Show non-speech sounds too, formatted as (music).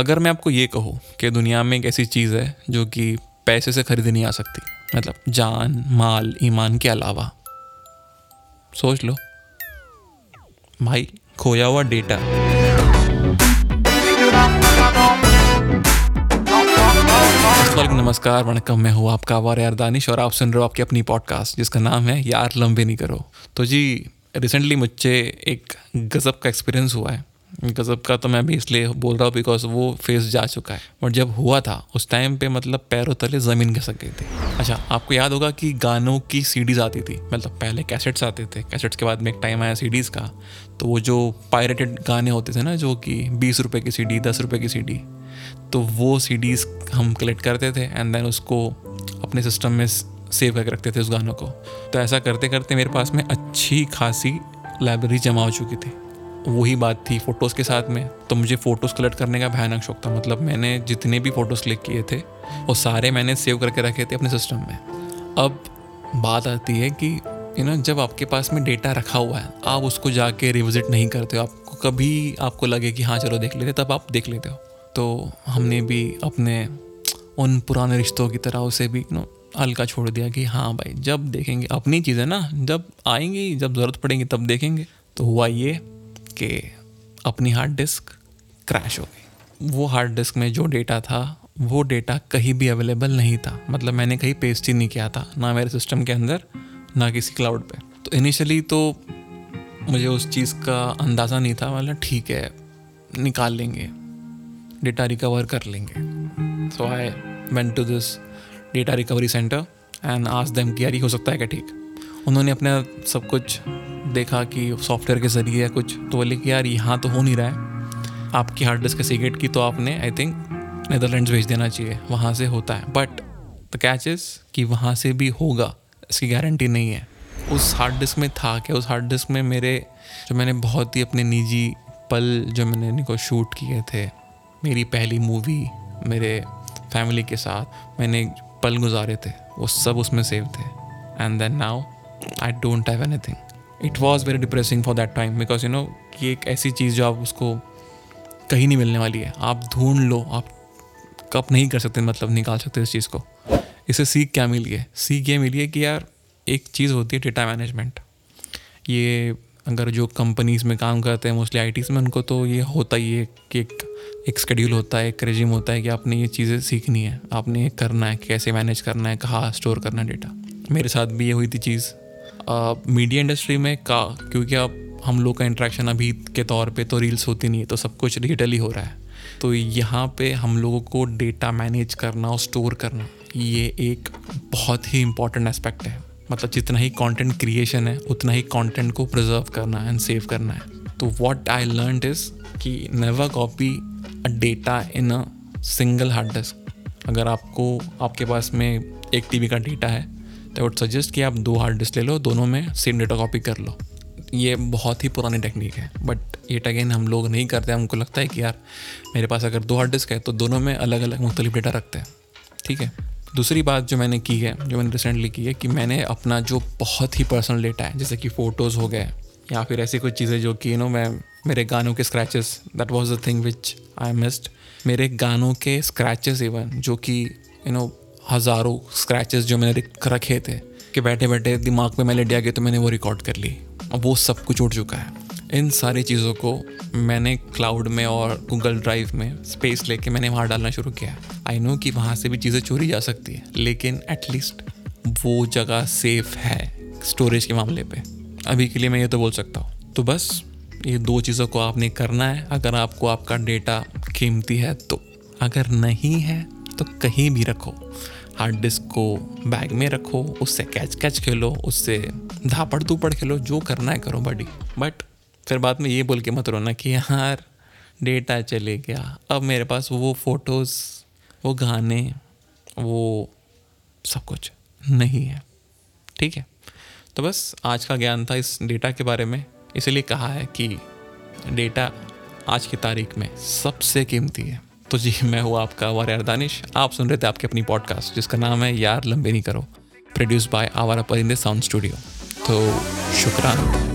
अगर मैं आपको ये कहूँ कि दुनिया में एक ऐसी चीज़ है जो कि पैसे से खरीदी नहीं आ सकती मतलब जान, माल, ईमान के अलावा, सोच लो। भाई, खोया हुआ डेटा। नमस्कार वणकम मैं हूँ आपका आवार यार दानिश और आप सुन रहे हो आपकी अपनी पॉडकास्ट जिसका नाम है यार लंबे नहीं करो। तो जी रिसेंटली मुझे एक गज़ब का एक्सपीरियंस हुआ है। गज़ब का तो मैं भी इसलिए बोल रहा हूँ बिकॉज़ वो फेस जा चुका है। बट जब हुआ था, उस टाइम पे मतलब पैरों तले ज़मीन घसक गई थी। अच्छा आपको याद होगा कि गानों की सीडीज़ आती थी मतलब पहले कैसेट्स आते थे। कैसेट्स के बाद में एक टाइम आया सीडीज़ का तो वो जो पायरेटेड गाने होते थे ना, जो कि बीस रुपये की सी दस रुपये की सीडी तो वो सी हम कलेक्ट करते थे एंड देन उसको अपने सिस्टम में सेव करके रखते थे उस गानों को। तो ऐसा करते करते मेरे पास में अच्छी खासी लाइब्रेरी जमा हो चुकी थी। वही बात थी फ़ोटोज़ के साथ में। तो मुझे फ़ोटोज़ कलेक्ट करने का भयानक शौक था। मतलब मैंने जितने भी फ़ोटोज़ क्लिक किए थे, वो सारे मैंने सेव करके रखे थे अपने सिस्टम में। अब बात आती है कि यू नो जब आपके पास में डेटा रखा हुआ है, आप उसको जाके रिविज़िट नहीं करते हो। आपको कभी आपको लगे कि हाँ चलो देख लेते तब आप देख लेते हो। तो हमने भी अपने उन पुराने रिश्तों की तरह उसे भी नो हल्का छोड़ दिया कि हाँ भाई, जब देखेंगे, अपनी चीज़ें ना, जब आएँगी, जब ज़रूरत पड़ेगी, तब देखेंगे। तो हुआ ये कि अपनी हार्ड डिस्क क्रैश हो गई। वो हार्ड डिस्क में जो डेटा था, वो डेटा कहीं भी अवेलेबल नहीं था। मतलब मैंने कहीं पेस्ट ही नहीं किया था, ना मेरे सिस्टम के अंदर, ना किसी क्लाउड पे। तो इनिशियली तो मुझे उस चीज़ का अंदाज़ा नहीं था मतलब ठीक है, निकाल लेंगे डेटा रिकवर कर लेंगे। So I went to this data recovery centre and आज देम कि यार ये हो सकता है क्या ठीक? उन्होंने अपना सब कुछ देखा कि सॉफ्टवेयर के ज़रिए कुछ तो बोले कि यार यहाँ तो हो नहीं रहा है। आपकी हार्ड डिस्क सीक्रेट की तो आपने आई थिंक नैदरलैंड्स भेज देना चाहिए। वहाँ से होता है। बट द कैच इज़ कि वहाँ से भी होगा। इसकी गारंटी नहीं है। उस हार्ड डिस्क में था क्या? उस हार्ड डिस्क में मेरे, जो मैंने बहुत ही अपने निजी पल, जो मैंने इनको शूट किए थे, मेरी पहली मूवी मेरे फैमिली के साथ मैंने पल गुजारे थे। वो सब उसमें सेव थे। And then now I don't have anything it was very depressing for that time because you know कि एक ऐसी चीज़ जो आप उसको कहीं नहीं मिलने वाली है। आप ढूंढ लो, आप कब नहीं कर सकते मतलब निकाल सकते इस चीज़ को। इसे सीख क्या मिली है? सीख ये मिली है कि यार, एक चीज़ होती है डेटा मैनेजमेंट। ये अगर जो कंपनीज़ में काम करते हैं, मोस्टली आई में, उनको तो ये होता ही है कि एक एक स्केड्यूल होता है, एक रेजिम होता है कि आपने ये चीज़ें सीखनी है। आपने ये करना है, कैसे मैनेज करना है, कहाँ स्टोर करना है डेटा मेरे साथ भी ये हुई थी चीज़। मीडिया इंडस्ट्री में का, क्योंकि अब हम लोग का इंट्रैक्शन अभी के तौर पे तो रील्स होती नहीं है तो सब कुछ डिजिटली हो रहा है। तो यहाँ पे हम लोगों को डेटा मैनेज करना और स्टोर करना, ये एक बहुत ही इंपॉर्टेंट एस्पेक्ट है। मतलब जितना ही कंटेंट क्रिएशन है, उतना ही कंटेंट को प्रिजर्व करना एंड सेव करना है। तो व्हाट आई लर्न इज़ कि never copy a data in a single hard disk अगर आपको, आपके पास में एक टीबी का डेटा है तो वुड सजेस्ट कि आप दो हार्ड डिस्क ले लो, दोनों में सेम डेटा कॉपी कर लो। ये बहुत ही पुरानी टेक्निक है बट ये अगेन हम लोग नहीं करते, हमको लगता है कि यार, मेरे पास अगर दो हार्ड डिस्क है तो दोनों में अलग अलग मुख्तलिफ़ डेटा रखते हैं। ठीक है? दूसरी बात जो मैंने की है, जो मैंने रिसेंटली की है कि मैंने अपना जो बहुत ही पर्सनल डेटा है, जैसे कि फ़ोटोज़ हो गए, या फिर ऐसी कुछ चीज़ें जो कि यू नो मैं, मेरे गानों के scratches that was the thing which I missed मेरे गानों के स्क्रैचेस इवन जो कि यू नो हज़ारों स्क्रैचेस जो मैंने रखे थे कि बैठे बैठे दिमाग में मेलेडी गई तो मैंने वो रिकॉर्ड कर ली। अब वो सब कुछ उठ चुका है। इन सारी चीज़ों को मैंने क्लाउड में और गूगल ड्राइव में स्पेस लेके मैंने वहाँ डालना शुरू किया। आई नो कि वहाँ से भी चीज़ें चोरी जा सकती है, लेकिन एटलीस्ट वो जगह सेफ़ है स्टोरेज के मामले पे। अभी के लिए मैं ये तो बोल सकता हूँ। तो बस ये दो चीज़ों को आपने करना है। अगर आपको आपका डेटा कीमती है तो। अगर नहीं है तो कहीं भी रखो। हार्ड डिस्क को बैग में रखो, उससे कैच कैच खेलो, उससे धापड़ धूपड़ खेलो, जो करना है करो बडी बट फिर बाद में ये बोल के मत रोना कि यार डेटा चले गया। अब मेरे पास वो फ़ोटोज़ वो गाने, वो सब कुछ नहीं है। ठीक है? तो बस आज का ज्ञान था इस डेटा के बारे में। इसलिए कहा है कि डेटा आज की तारीख में सबसे कीमती है। तो जी, (laughs) मैं हूँ आपका वार दानिश। आप सुन रहे थे आपके अपनी पॉडकास्ट जिसका नाम है यार लंबे नहीं करो प्रोड्यूस बाय आवारा परिंदे साउंड स्टूडियो तो शुक्राना।